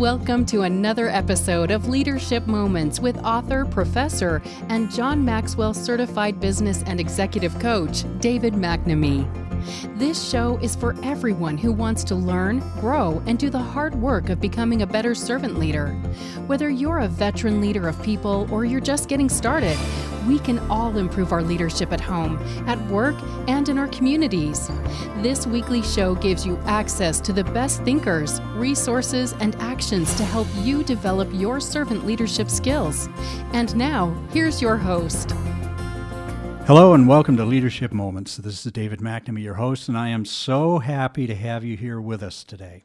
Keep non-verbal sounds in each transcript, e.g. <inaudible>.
Welcome to another episode of Leadership Moments with author, professor, and John Maxwell certified business and executive coach, David McNamee. This show is for everyone who wants to learn, grow, and do the hard work of becoming a better servant leader. Whether you're a veteran leader of people or you're just getting started, we can all improve our leadership at home, at work, and in our communities. This weekly show gives you access to the best thinkers, resources, and actions to help you develop your servant leadership skills. And now, here's your host. Hello and welcome to Leadership Moments. This is David McNamee, your host, and I am so happy to have you here with us today.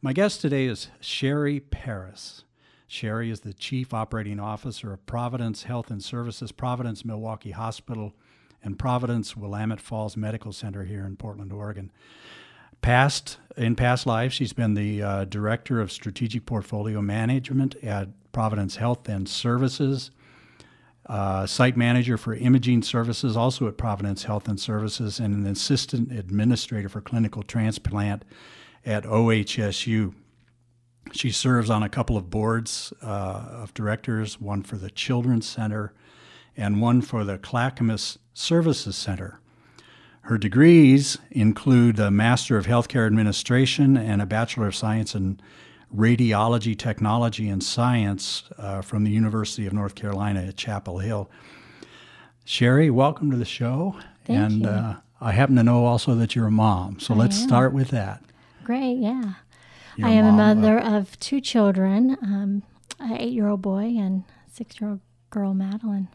My guest today is Sherri Paris. Sherri is the Chief Operating Officer of Providence Health and Services, Providence Milwaukie Hospital, and Providence Willamette Falls Medical Center here in Portland, Oregon. Past in past lives, she's been the uh, Director of Strategic Portfolio Management at Providence Health and Services, uh, site manager for imaging services, also at Providence Health and Services, and an assistant administrator for clinical transplant at OHSU. She serves on a couple of boards uh, of directors, one for the Children's Center and one for the Clackamas Services Center. Her degrees include a Master of Healthcare Administration and a Bachelor of Science in Radiology Technology and Science uh, from the University of North Carolina at Chapel Hill. Sherri, welcome to the show. Thank and you. Uh, I happen to know also that you're a mom, so I let's am. start with that. Great, yeah. You're I am a of- mother of two children, um, an eight-year-old boy and six-year-old girl, Madeline.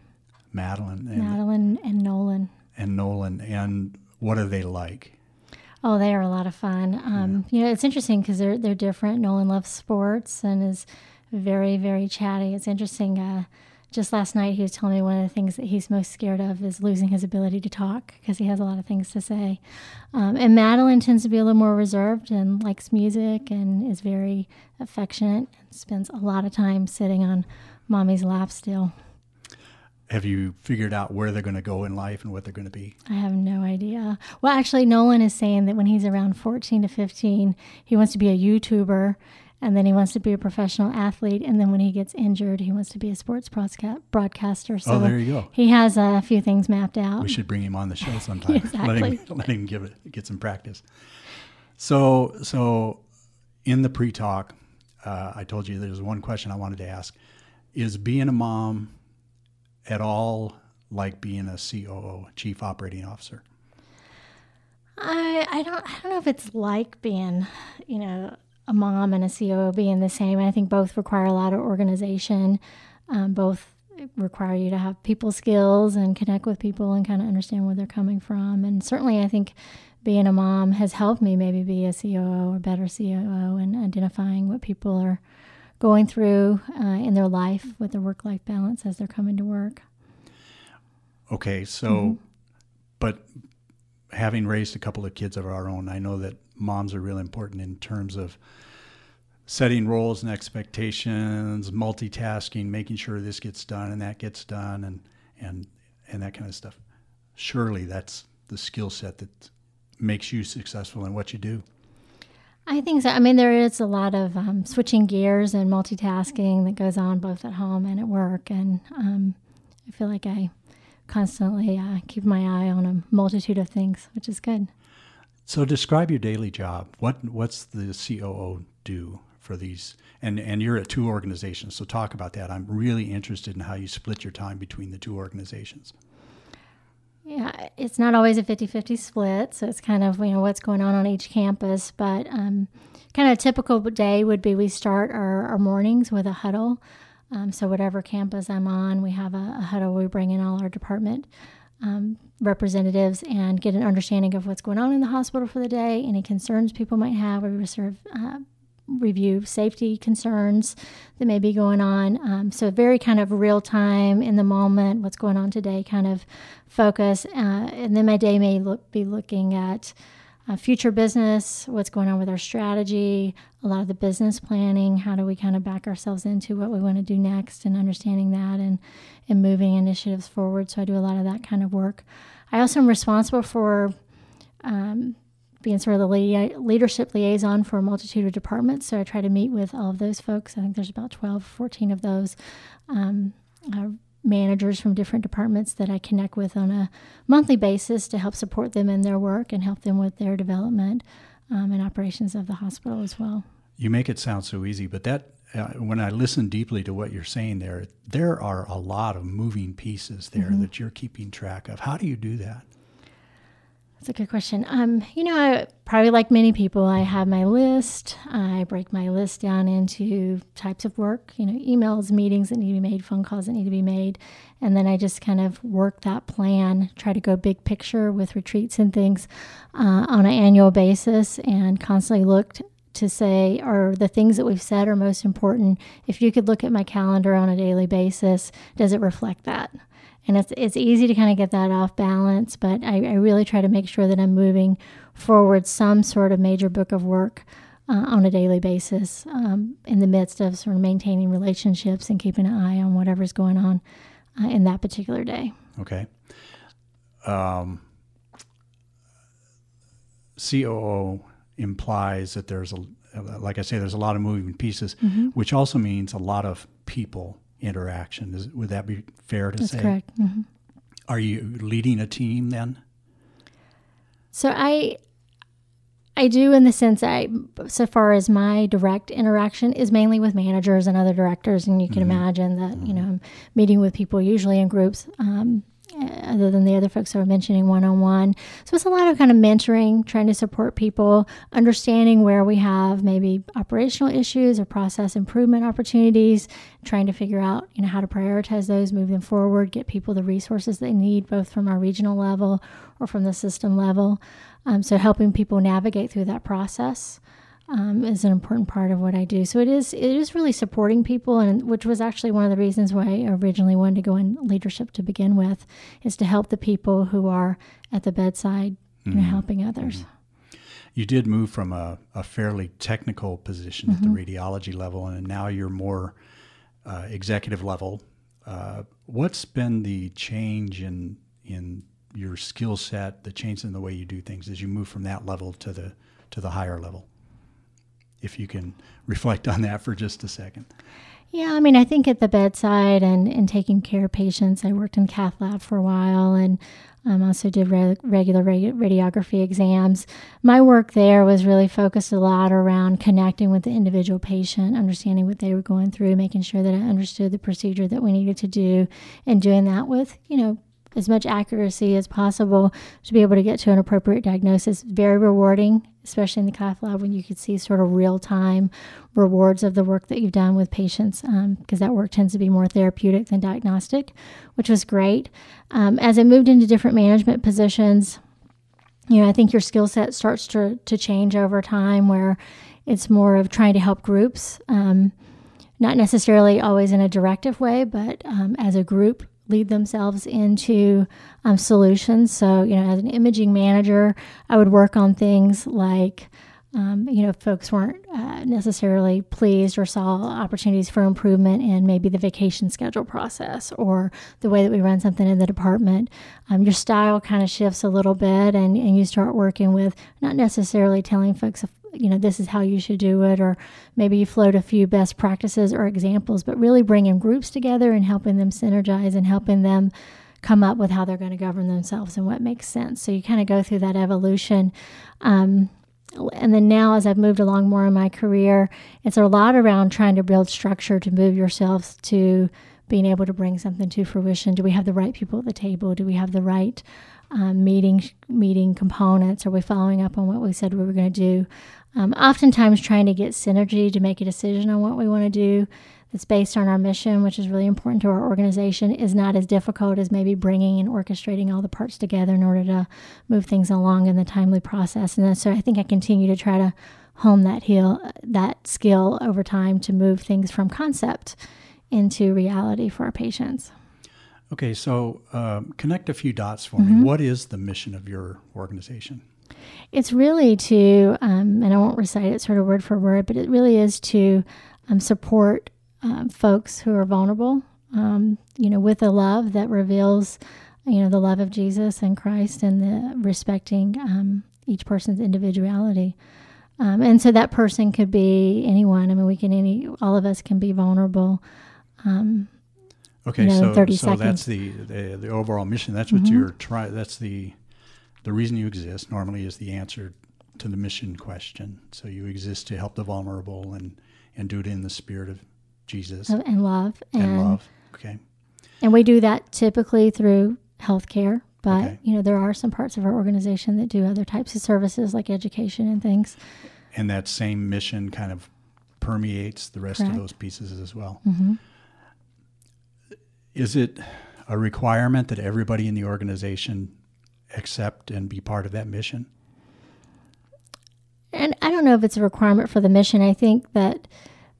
Madeline and, Madeline and Nolan. and Nolan, and what are they like? Oh, they are a lot of fun. Um, You know, it's interesting because they're they're different. Nolan loves sports and is very very chatty. It's interesting. Uh, just last night, he was telling me one of the things that he's most scared of is losing his ability to talk because he has a lot of things to say. Um, and Madeline tends to be a little more reserved and likes music and is very affectionate. and Spends a lot of time sitting on mommy's lap still. Have you figured out where they're going to go in life and what they're going to be? I have no idea. Well, actually, Nolan is saying that when he's around 14 to 15, he wants to be a YouTuber and then he wants to be a professional athlete. And then when he gets injured, he wants to be a sports broadcaster. So oh, there you go. he has a few things mapped out. We should bring him on the show <laughs> sometime. Let Exactly. him <laughs> let him give it get some practice. So so in the pre-talk, uh, I told you there's one question I wanted to ask: Is being a mom at all like being a COO, Chief Operating Officer? I, I don't I don't know if it's like being, you know, a mom and a COO being the same. I think both require a lot of organization. Um, both require you to have people skills and connect with people and kind of understand where they're coming from. And certainly, I think being a mom has helped me maybe be a COO or better COO and identifying what people are going through uh, in their life with their work life balance as they're coming to work. Okay, so Mm-hmm. but having raised a couple of kids of our own, I know that moms are really important in terms of setting roles and expectations, multitasking, making sure this gets done and that gets done and and and that kind of stuff. Surely that's the skill set that makes you successful in what you do. I think so. I mean, there is a lot of um, switching gears and multitasking that goes on both at home and at work. And um, I feel like I constantly uh, keep my eye on a multitude of things, which is good. So describe your daily job. What what's the COO do for these? And and you're at two organizations, so talk about that. I'm really interested in how you split your time between the two organizations. Yeah, it's not always a 50 50 split. So it's kind of, you know, what's going on on each campus. But um, kind of a typical day would be we start our, our mornings with a huddle. Um, so whatever campus I'm on, we have a, a huddle. We bring in all our department um, representatives and get an understanding of what's going on in the hospital for the day, any concerns people might have. We serve, uh, review safety concerns that may be going on. Um, so, very kind of real time in the moment, what's going on today kind of focus. Uh, and then my day may look, be looking at uh, future business, what's going on with our strategy, a lot of the business planning. How do we kind of back ourselves into what we want to do next and understanding that and, and moving initiatives forward. So I do a lot of that kind of work. I also am responsible for um, being sort of the leadership liaison for a multitude of departments. So I try to meet with all of those folks. I think there's about 12, 14 of those. Um, uh, managers from different departments that I connect with on a monthly basis to help support them in their work and help them with their development um, and operations of the hospital as well. You make it sound so easy, but that uh, when I listen deeply to what you're saying there, there are a lot of moving pieces there mm-hmm. that you're keeping track of. How do you do that? That's a good question. Um, you know, I, probably like many people, I have my list. I break my list down into types of work, you know, emails, meetings that need to be made, phone calls that need to be made. And then I just kind of work that plan, try to go big picture with retreats and things uh, on an annual basis and constantly look to say, are the things that we've said are most important? If you could look at my calendar on a daily basis, does it reflect that? And it's it's easy to kind of get that off balance. But I, I really try to make sure that I'm moving forward some sort of major book of work uh, on a daily basis um, in the midst of sort of maintaining relationships and keeping an eye on whatever's going on uh, in that particular day. Okay. Um, COO implies that there's a, like I say, there's a lot of moving pieces, mm-hmm. which also means a lot of people interaction. Is, would that be fair to That's say? That's correct. Mm-hmm. Are you leading a team then? So I I do in the sense I so far as my direct interaction is mainly with managers and other directors and you can mm-hmm. imagine that, mm-hmm. you know, I'm meeting with people usually in groups. Um, other than the other folks I were mentioning one on one. So it's a lot of kind of mentoring, trying to support people, understanding where we have maybe operational issues or process improvement opportunities, trying to figure out, you know, how to prioritize those, move them forward, get people the resources they need, both from our regional level or from the system level. Um, so helping people navigate through that process um, is an important part of what I do. So it is it is really supporting people, and which was actually one of the reasons why I originally wanted to go in leadership to begin with, is to help the people who are at the bedside, mm-hmm. helping others. Mm-hmm. You did move from a, a fairly technical position mm-hmm. at the mm-hmm. radiology level, and now you're more uh, executive level. Uh, what's been the change in in your skill set, the change in the way you do things as you move from that level to the to the higher level? If you can reflect on that for just a second. Yeah, I mean, I think at the bedside and, and taking care of patients, I worked in cath lab for a while and um, also did re- regular radiography exams. My work there was really focused a lot around connecting with the individual patient, understanding what they were going through, making sure that I understood the procedure that we needed to do, and doing that with, you know, as much accuracy as possible to be able to get to an appropriate diagnosis. Very rewarding, especially in the cath lab when you could see sort of real time rewards of the work that you've done with patients, because um, that work tends to be more therapeutic than diagnostic, which was great. Um, as I moved into different management positions, you know, I think your skill set starts to, to change over time where it's more of trying to help groups. Um, not necessarily always in a directive way, but um, as a group, lead themselves into um, solutions. So, you know, as an imaging manager, I would work on things like, um, you know, folks weren't uh, necessarily pleased or saw opportunities for improvement in maybe the vacation schedule process or the way that we run something in the department. Um, your style kind of shifts a little bit, and, and you start working with not necessarily telling folks you know, this is how you should do it, or maybe you float a few best practices or examples, but really bringing groups together and helping them synergize and helping them come up with how they're going to govern themselves and what makes sense. So you kind of go through that evolution. Um, and then now, as I've moved along more in my career, it's a lot around trying to build structure to move yourselves to being able to bring something to fruition. Do we have the right people at the table? Do we have the right um, meeting meeting components? Are we following up on what we said we were going to do? Um, oftentimes, trying to get synergy to make a decision on what we want to do. that's based on our mission, which is really important to our organization, is not as difficult as maybe bringing and orchestrating all the parts together in order to move things along in the timely process. And so I think I continue to try to hone that heel, that skill over time to move things from concept into reality for our patients. Okay, so um, connect a few dots for mm-hmm. me. What is the mission of your organization? It's really to, um, and I won't recite it sort of word for word, but it really is to um, support uh, folks who are vulnerable, um, you know, with a love that reveals, you know, the love of Jesus and Christ and the respecting um, each person's individuality. Um, and so that person could be anyone. I mean, we can any, all of us can be vulnerable. Um, okay, you know, so, so seconds. that's the, the, the overall mission. That's what mm-hmm. you're trying. That's the the reason you exist. Normally, is the answer to the mission question. So you exist to help the vulnerable and and do it in the spirit of Jesus and love and, and love. Okay. And we do that typically through healthcare, but okay. you know there are some parts of our organization that do other types of services like education and things. And that same mission kind of permeates the rest Correct. of those pieces as well. Mm-hmm. Is it a requirement that everybody in the organization accept and be part of that mission? And I don't know if it's a requirement for the mission. I think that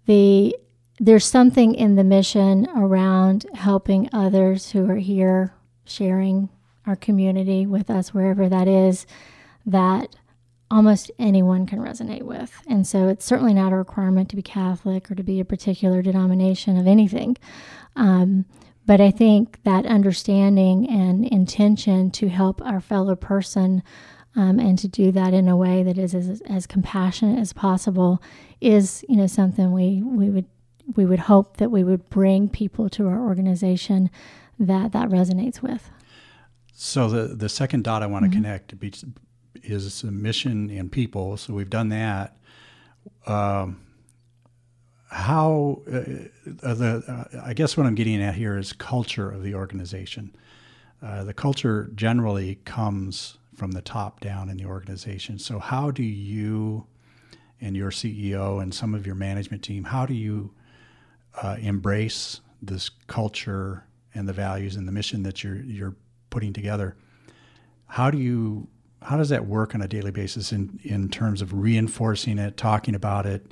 the there's something in the mission around helping others who are here sharing our community with us wherever that is that almost anyone can resonate with. And so it's certainly not a requirement to be Catholic or to be a particular denomination of anything. Um, but I think that understanding and intention to help our fellow person um, and to do that in a way that is as, as compassionate as possible is, you know, something we, we would we would hope that we would bring people to our organization that that resonates with. So the the second dot I want to mm-hmm. connect is mission and people. So we've done that. Um, how uh, uh, the uh, I guess what I'm getting at here is culture of the organization. Uh, the culture generally comes from the top down in the organization. So how do you and your CEO and some of your management team how do you uh, embrace this culture and the values and the mission that you're you're putting together? How do you how does that work on a daily basis in in terms of reinforcing it, talking about it?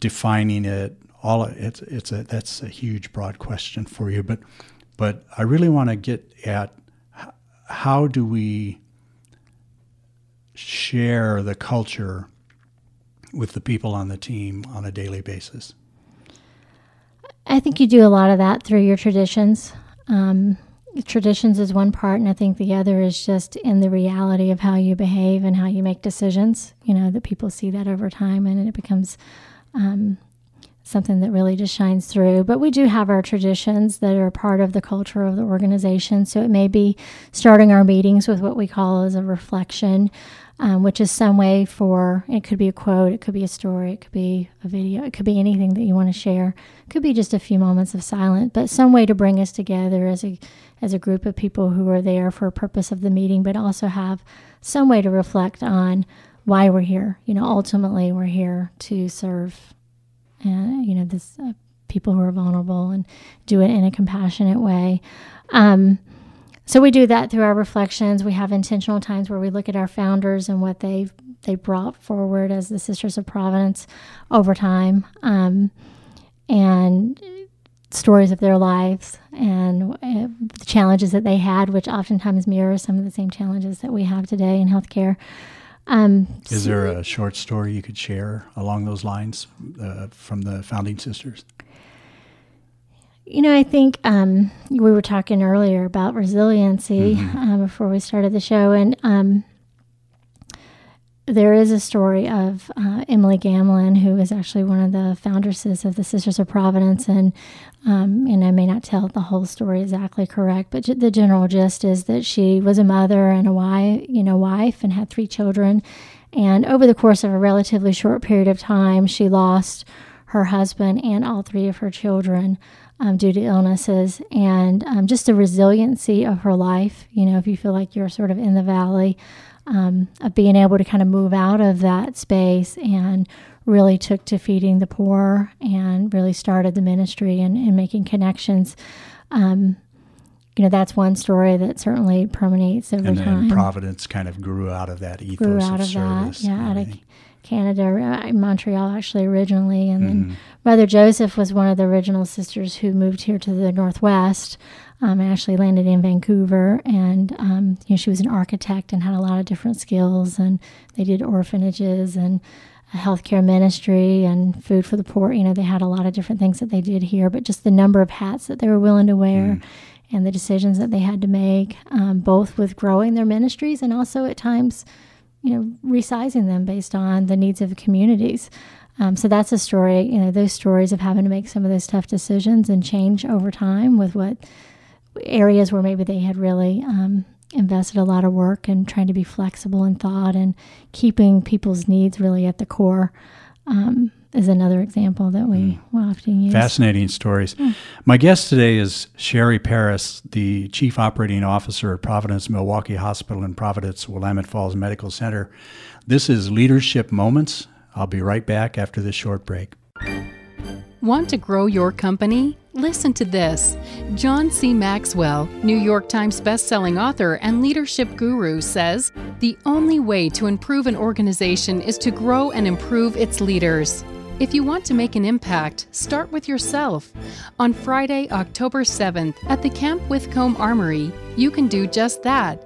Defining it all it's it's a that's a huge broad question for you but but I really want to get at how do we share the culture with the people on the team on a daily basis? I think you do a lot of that through your traditions. Um, traditions is one part and i think the other is just in the reality of how you behave and how you make decisions. You know that people see that over time and it becomes um, something that really just shines through. But we do have our traditions that are part of the culture of the organization. So it may be starting our meetings with what we call as a reflection, um, which is some way for it could be a quote, it could be a story, it could be a video, it could be anything that you want to share. It could be just a few moments of silence, but some way to bring us together as a as a group of people who are there for a purpose of the meeting, but also have some way to reflect on why we're here. You know, ultimately, we're here to serve, uh, you know, this uh, people who are vulnerable and do it in a compassionate way. Um, so we do that through our reflections. We have intentional times where we look at our founders and what they they brought forward as the Sisters of Providence over time, um, and stories of their lives and uh, the challenges that they had, which oftentimes mirror some of the same challenges that we have today in healthcare. Um, Is there a short story you could share along those lines uh, from the founding sisters? You know, I think um, we were talking earlier about resiliency mm-hmm. uh, before we started the show, and um, there is a story of uh, Emilie Gamelin, who is actually one of the foundresses of the Sisters of Providence, and um, and I may not tell the whole story exactly correct, but the general gist is that she was a mother and a wife, you know, wife, and had three children, and over the course of a relatively short period of time, she lost her husband and all three of her children. Um, due to illnesses and um, just the resiliency of her life. You know, if you feel like you're sort of in the valley, um, of being able to kind of move out of that space and really took to feeding the poor and really started the ministry and, and making connections. Um, you know, that's one story that certainly permeates over and then time. Providence kind of grew out of that ethos grew out of, of service. that, yeah, out of. Canada, uh, Montreal actually originally, and Mhm. then Mother Joseph was one of the original sisters who moved here to the Northwest. Um, and actually landed in Vancouver, and um, you know she was an architect and had a lot of different skills. And they did orphanages and a healthcare ministry and food for the poor. You know they had a lot of different things that they did here, but just the number of hats that they were willing to wear. And the decisions that they had to make, um, both with growing their ministries and also at times you know, resizing them based on the needs of the communities. Um, so that's a story, you know, those stories of having to make some of those tough decisions and change over time with what areas where maybe they had really um, invested a lot of work and trying to be flexible in thought and keeping people's needs really at the core um, is another example that we will often use. Fascinating stories. My guest today is Sherri Paris, the Chief Operating Officer at Providence Milwaukie Hospital and Providence Willamette Falls Medical Center. This is Leadership Moments. I'll be right back after this short break. Want to grow your company? Listen to this. John C. Maxwell, New York Times bestselling author and leadership guru, says the only way to improve an organization is to grow and improve its leaders. If you want to make an impact, start with yourself. On Friday, October 7th, at the Camp Withycombe Armory, you can do just that.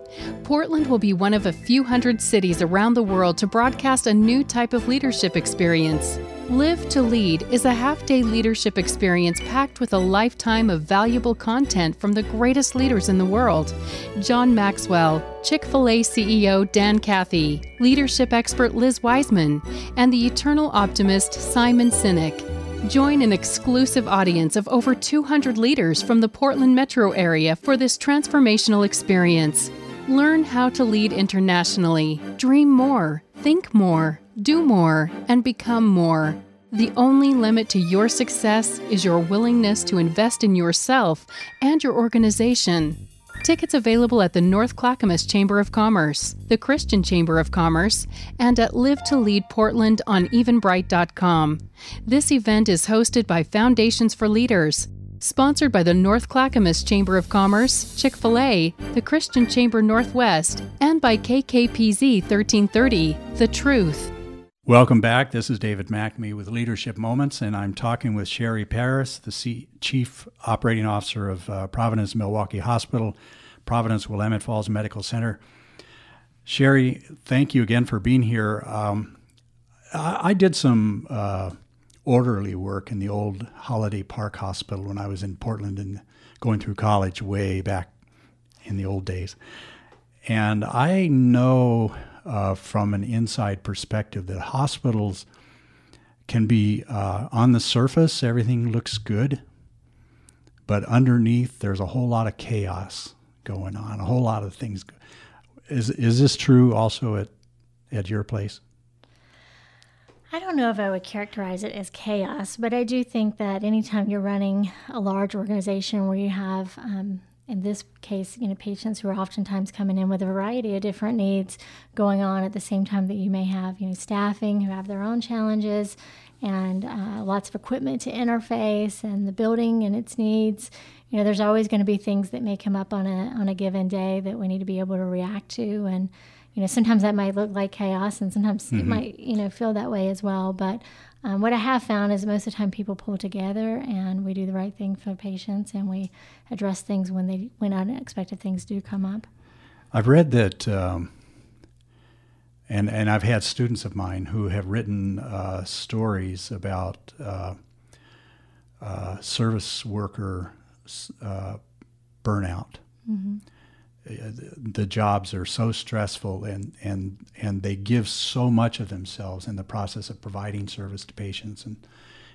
Portland will be one of a few hundred cities around the world to broadcast a new type of leadership experience. Live to Lead is a half day leadership experience packed with a lifetime of valuable content from the greatest leaders in the world John Maxwell, Chick fil A CEO Dan Cathy, leadership expert Liz Wiseman, and the eternal optimist Simon Sinek. Join an exclusive audience of over 200 leaders from the Portland metro area for this transformational experience. Learn how to lead internationally, dream more, think more, do more, and become more. The only limit to your success is your willingness to invest in yourself and your organization. Tickets available at the North Clackamas Chamber of Commerce, the Christian Chamber of Commerce, and at Live to Lead Portland on eventbrite.com. This event is hosted by Foundations for Leaders, sponsored by the North Clackamas Chamber of Commerce, Chick fil A, the Christian Chamber Northwest, and by KKPZ 1330, The Truth. Welcome back. This is David McNamee with Leadership Moments, and I'm talking with Sherri Paris, the C- Chief Operating Officer of uh, Providence Milwaukie Hospital, Providence Willamette Falls Medical Center. Sherri, thank you again for being here. Um, I, I did some uh, orderly work in the old Holiday Park Hospital when I was in Portland and going through college way back in the old days. And I know uh, from an inside perspective that hospitals can be uh, on the surface, everything looks good, but underneath there's a whole lot of chaos going on, a whole lot of things. Is, is this true also at, at your place? I don't know if I would characterize it as chaos, but I do think that anytime you're running a large organization where you have, um, in this case, you know, patients who are oftentimes coming in with a variety of different needs going on at the same time that you may have, you know, staffing who have their own challenges and uh, lots of equipment to interface and the building and its needs. You know, there's always going to be things that may come up on a on a given day that we need to be able to react to. And you know sometimes that might look like chaos and sometimes it might you know feel that way as well. But um, what i have found is most of the time people pull together and we do the right thing for patients and we address things when they when unexpected things do come up I've read that, um, and and I've had students of mine who have written uh, stories about uh, uh, service worker uh, burnout. Uh, The jobs are so stressful, and and and they give so much of themselves in the process of providing service to patients and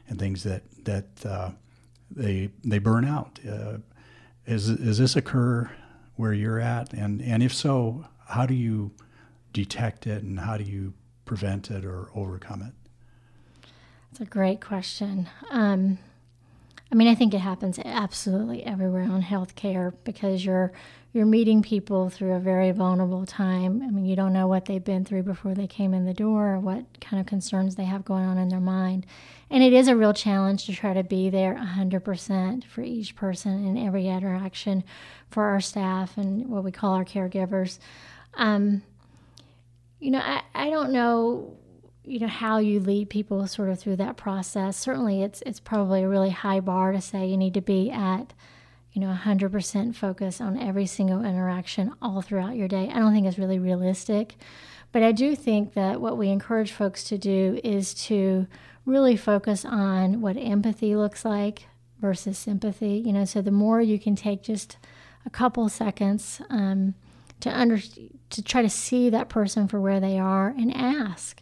and things that that uh, they they burn out. Uh, is is this occur where you're at, and and if so, how do you detect it, and how do you prevent it or overcome it? It's a great question. Um, I mean, I think it happens absolutely everywhere on healthcare because you're you're meeting people through a very vulnerable time. I mean, you don't know what they've been through before they came in the door or what kind of concerns they have going on in their mind. And it is a real challenge to try to be there 100% for each person in every interaction for our staff and what we call our caregivers. Um, you know, I, I don't know you know how you lead people sort of through that process certainly it's it's probably a really high bar to say you need to be at you know 100% focus on every single interaction all throughout your day i don't think it's really realistic but i do think that what we encourage folks to do is to really focus on what empathy looks like versus sympathy you know so the more you can take just a couple seconds um, to under to try to see that person for where they are and ask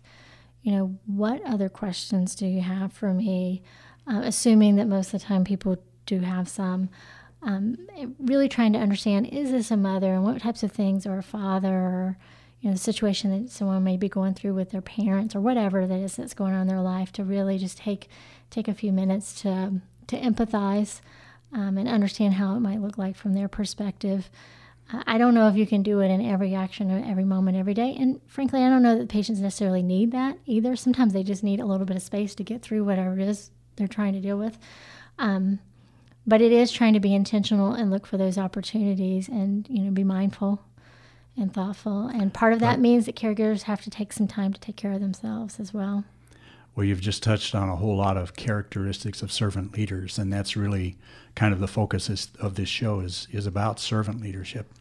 you know, what other questions do you have for me? Uh, assuming that most of the time people do have some. Um, really trying to understand is this a mother and what types of things or a father or you know the situation that someone may be going through with their parents or whatever that is that's going on in their life to really just take take a few minutes to to empathize um, and understand how it might look like from their perspective I don't know if you can do it in every action or every moment every day. And frankly, I don't know that patients necessarily need that either. Sometimes they just need a little bit of space to get through whatever it is they're trying to deal with. Um, but it is trying to be intentional and look for those opportunities and, you know, be mindful and thoughtful. And part of that means that caregivers have to take some time to take care of themselves as well. Well, you've just touched on a whole lot of characteristics of servant leaders, and that's really kind of the focus is, of this show is is about servant leadership.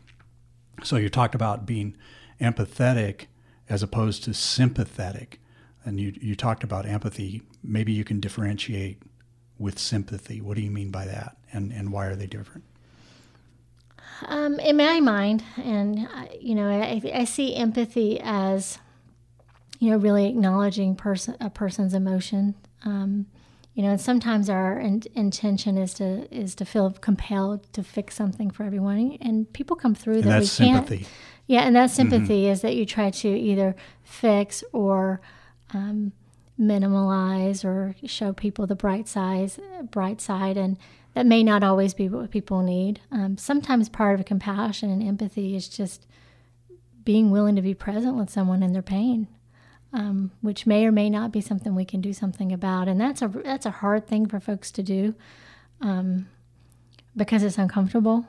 So you talked about being empathetic as opposed to sympathetic, and you you talked about empathy. Maybe you can differentiate with sympathy. What do you mean by that, and and why are they different? Um, in my mind, and you know, I, I see empathy as you know really acknowledging person a person's emotion. Um, you know, and sometimes our in- intention is to is to feel compelled to fix something for everyone, and people come through and that that's we can't. Sympathy. Yeah, and that sympathy mm-hmm. is that you try to either fix or um, minimalize or show people the bright side, bright side, and that may not always be what people need. Um, sometimes part of compassion and empathy is just being willing to be present with someone in their pain um, which may or may not be something we can do something about. And that's a that's a hard thing for folks to do um, because it's uncomfortable,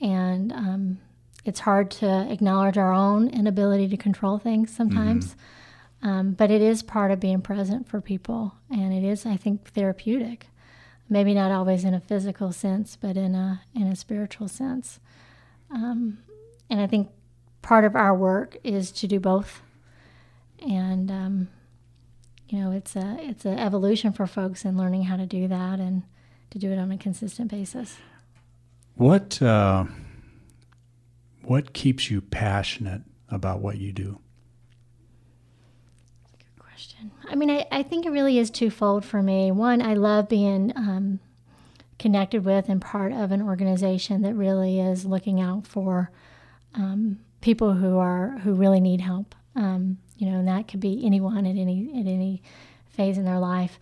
and um, it's hard to acknowledge our own inability to control things sometimes. Mm-hmm. Um, but it is part of being present for people, and it is, I think, therapeutic. Maybe not always in a physical sense, but in a in a spiritual sense. Um, and I think part of our work is to do both and um, you know it's a it's an evolution for folks in learning how to do that and to do it on a consistent basis. What uh, what keeps you passionate about what you do? Good question. I mean, I, I think it really is twofold for me. One, I love being um, connected with and part of an organization that really is looking out for um, people who are who really need help. Um, you know, and that could be anyone at any at any phase in their life.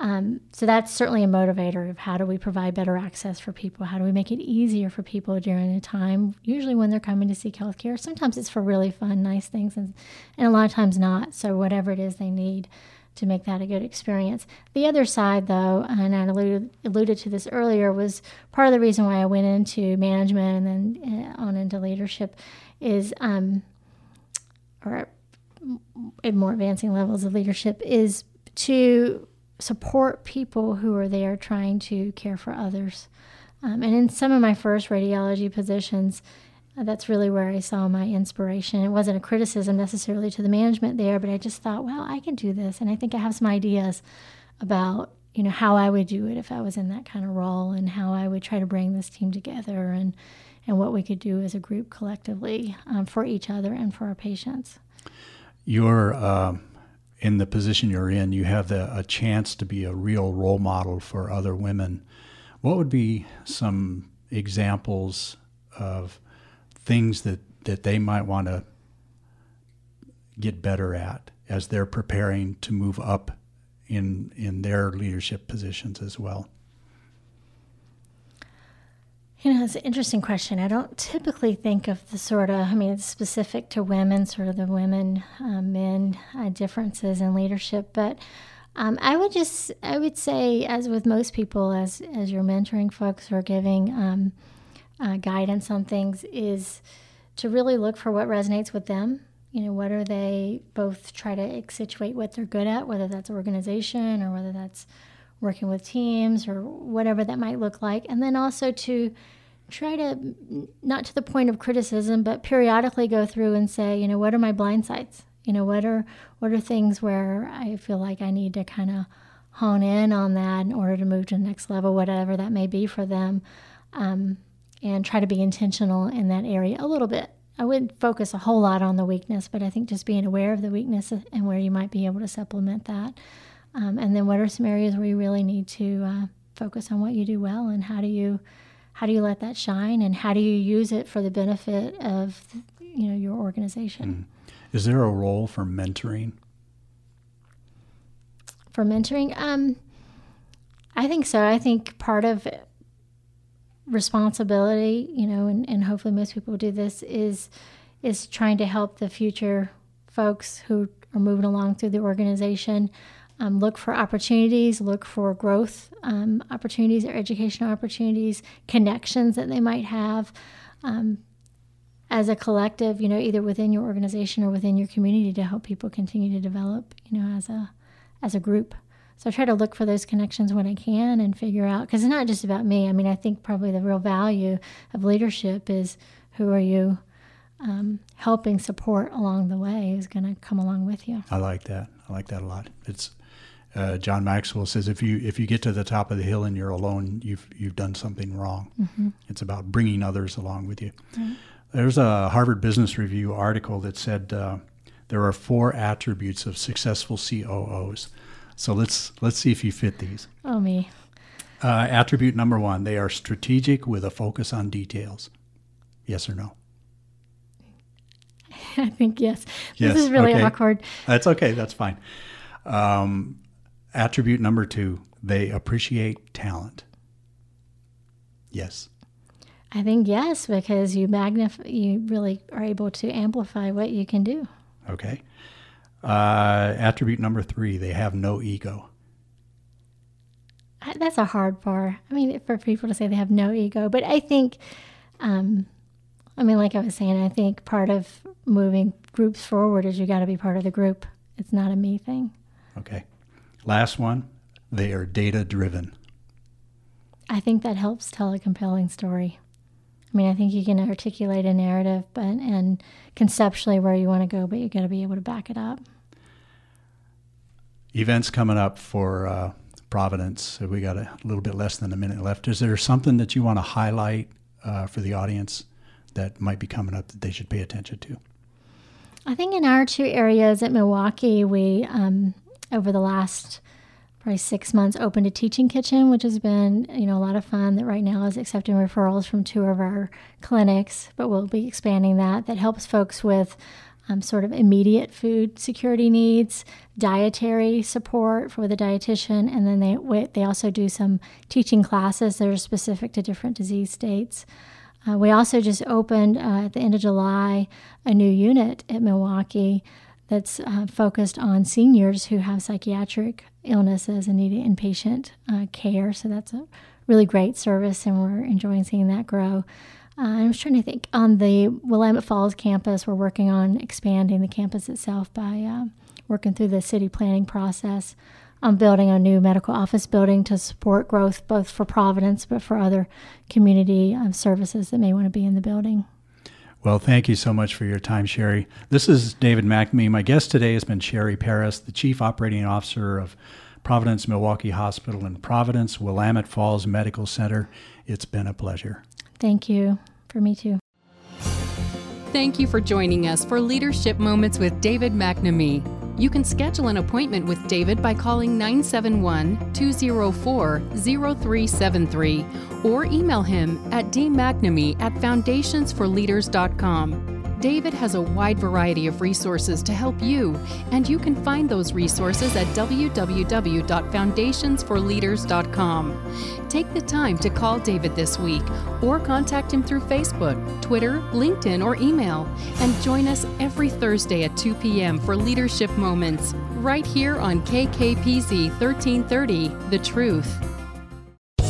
Um, so that's certainly a motivator of how do we provide better access for people? How do we make it easier for people during a time, usually when they're coming to seek health care? Sometimes it's for really fun, nice things, and, and a lot of times not. So, whatever it is they need to make that a good experience. The other side, though, and I alluded, alluded to this earlier, was part of the reason why I went into management and then uh, on into leadership is, um, or at more advancing levels of leadership is to support people who are there trying to care for others. Um, and in some of my first radiology positions, uh, that's really where I saw my inspiration. It wasn't a criticism necessarily to the management there, but I just thought, well, I can do this. And I think I have some ideas about, you know, how I would do it if I was in that kind of role and how I would try to bring this team together and, and what we could do as a group collectively um, for each other and for our patients you're uh, in the position you're in, you have the, a chance to be a real role model for other women. What would be some examples of things that, that they might want to get better at as they're preparing to move up in in their leadership positions as well? You know, it's an interesting question. I don't typically think of the sort of, I mean, it's specific to women, sort of the women, uh, men uh, differences in leadership. But um, I would just, I would say, as with most people, as as you're mentoring folks or giving um, uh, guidance on things, is to really look for what resonates with them. You know, what are they both try to accentuate what they're good at, whether that's organization or whether that's working with teams or whatever that might look like. And then also to try to, not to the point of criticism, but periodically go through and say, you know, what are my blind sides? You know, what are what are things where I feel like I need to kind of hone in on that in order to move to the next level, whatever that may be for them, um, and try to be intentional in that area a little bit. I wouldn't focus a whole lot on the weakness, but I think just being aware of the weakness and where you might be able to supplement that um, and then what are some areas where you really need to uh, focus on what you do well and how do you how do you let that shine and how do you use it for the benefit of you know your organization? Mm. is there a role for mentoring? For mentoring? Um, i think so. I think part of responsibility you know and, and hopefully most people do this is is trying to help the future folks who are moving along through the organization um, look for opportunities, look for growth um, opportunities or educational opportunities, connections that they might have um, as a collective, you know, either within your organization or within your community to help people continue to develop, you know, as a as a group. So I try to look for those connections when I can and figure out because it's not just about me. I mean, I think probably the real value of leadership is who are you um, helping support along the way is going to come along with you. I like that. I like that a lot. It's uh, John Maxwell says if you if you get to the top of the hill and you're alone, you've you've done something wrong. Mm-hmm. It's about bringing others along with you. Mm-hmm. There's a Harvard Business Review article that said uh, there are four attributes of successful COOs. So let's let's see if you fit these. Oh me. Uh, attribute number one: they are strategic with a focus on details. Yes or no? <laughs> I think yes. This is really okay. awkward. That's okay. That's fine. Um, Attribute number two, they appreciate talent. Yes. I think yes, because you magnify, you really are able to amplify what you can do. Okay. Uh, attribute number three, they have no ego. That's a hard bar. I mean, for people to say they have no ego, but I think, um, I mean, like I was saying, I think part of moving groups forward is you got to be part of the group. It's not a me thing. Okay. Last one, they are data driven. I think that helps tell a compelling story. I mean, I think you can articulate a narrative, but and conceptually where you want to go, but you got to be able to back it up. Events coming up for uh, Providence. We got a little bit less than a minute left. Is there something that you want to highlight uh, for the audience that might be coming up that they should pay attention to? I think in our two areas at Milwaukie, we um, over the last probably six months opened a teaching kitchen, which has been you know a lot of fun. That right now is accepting referrals from two of our clinics, but we'll be expanding that. That helps folks with um, sort of immediate food security needs, dietary support for the dietitian, and then they they also do some teaching classes that are specific to different disease states. Uh, we also just opened uh, at the end of July a new unit at Milwaukie that's uh, focused on seniors who have psychiatric illnesses and need inpatient uh, care. So that's a really great service, and we're enjoying seeing that grow. Uh, I was trying to think on the Willamette Falls campus, we're working on expanding the campus itself by uh, working through the city planning process on building a new medical office building to support growth both for Providence but for other community um, services that may want to be in the building. Well, thank you so much for your time, Sherri. This is David McNamee. My guest today has been Sherri Paris, the Chief Operating Officer of Providence Milwaukie Hospital in Providence, Willamette Falls Medical Center. It's been a pleasure. Thank you. For me too. Thank you for joining us for Leadership Moments with David McNamee. You can schedule an appointment with David by calling 971 204 0373 or email him at dmcnamee at foundationsforleaders.com. David has a wide variety of resources to help you, and you can find those resources at www.foundationsforleaders.com. Take the time to call David this week or contact him through Facebook, Twitter, LinkedIn, or email, and join us every Thursday at 2 p.m. for Leadership Moments, right here on KKPZ 1330, The Truth.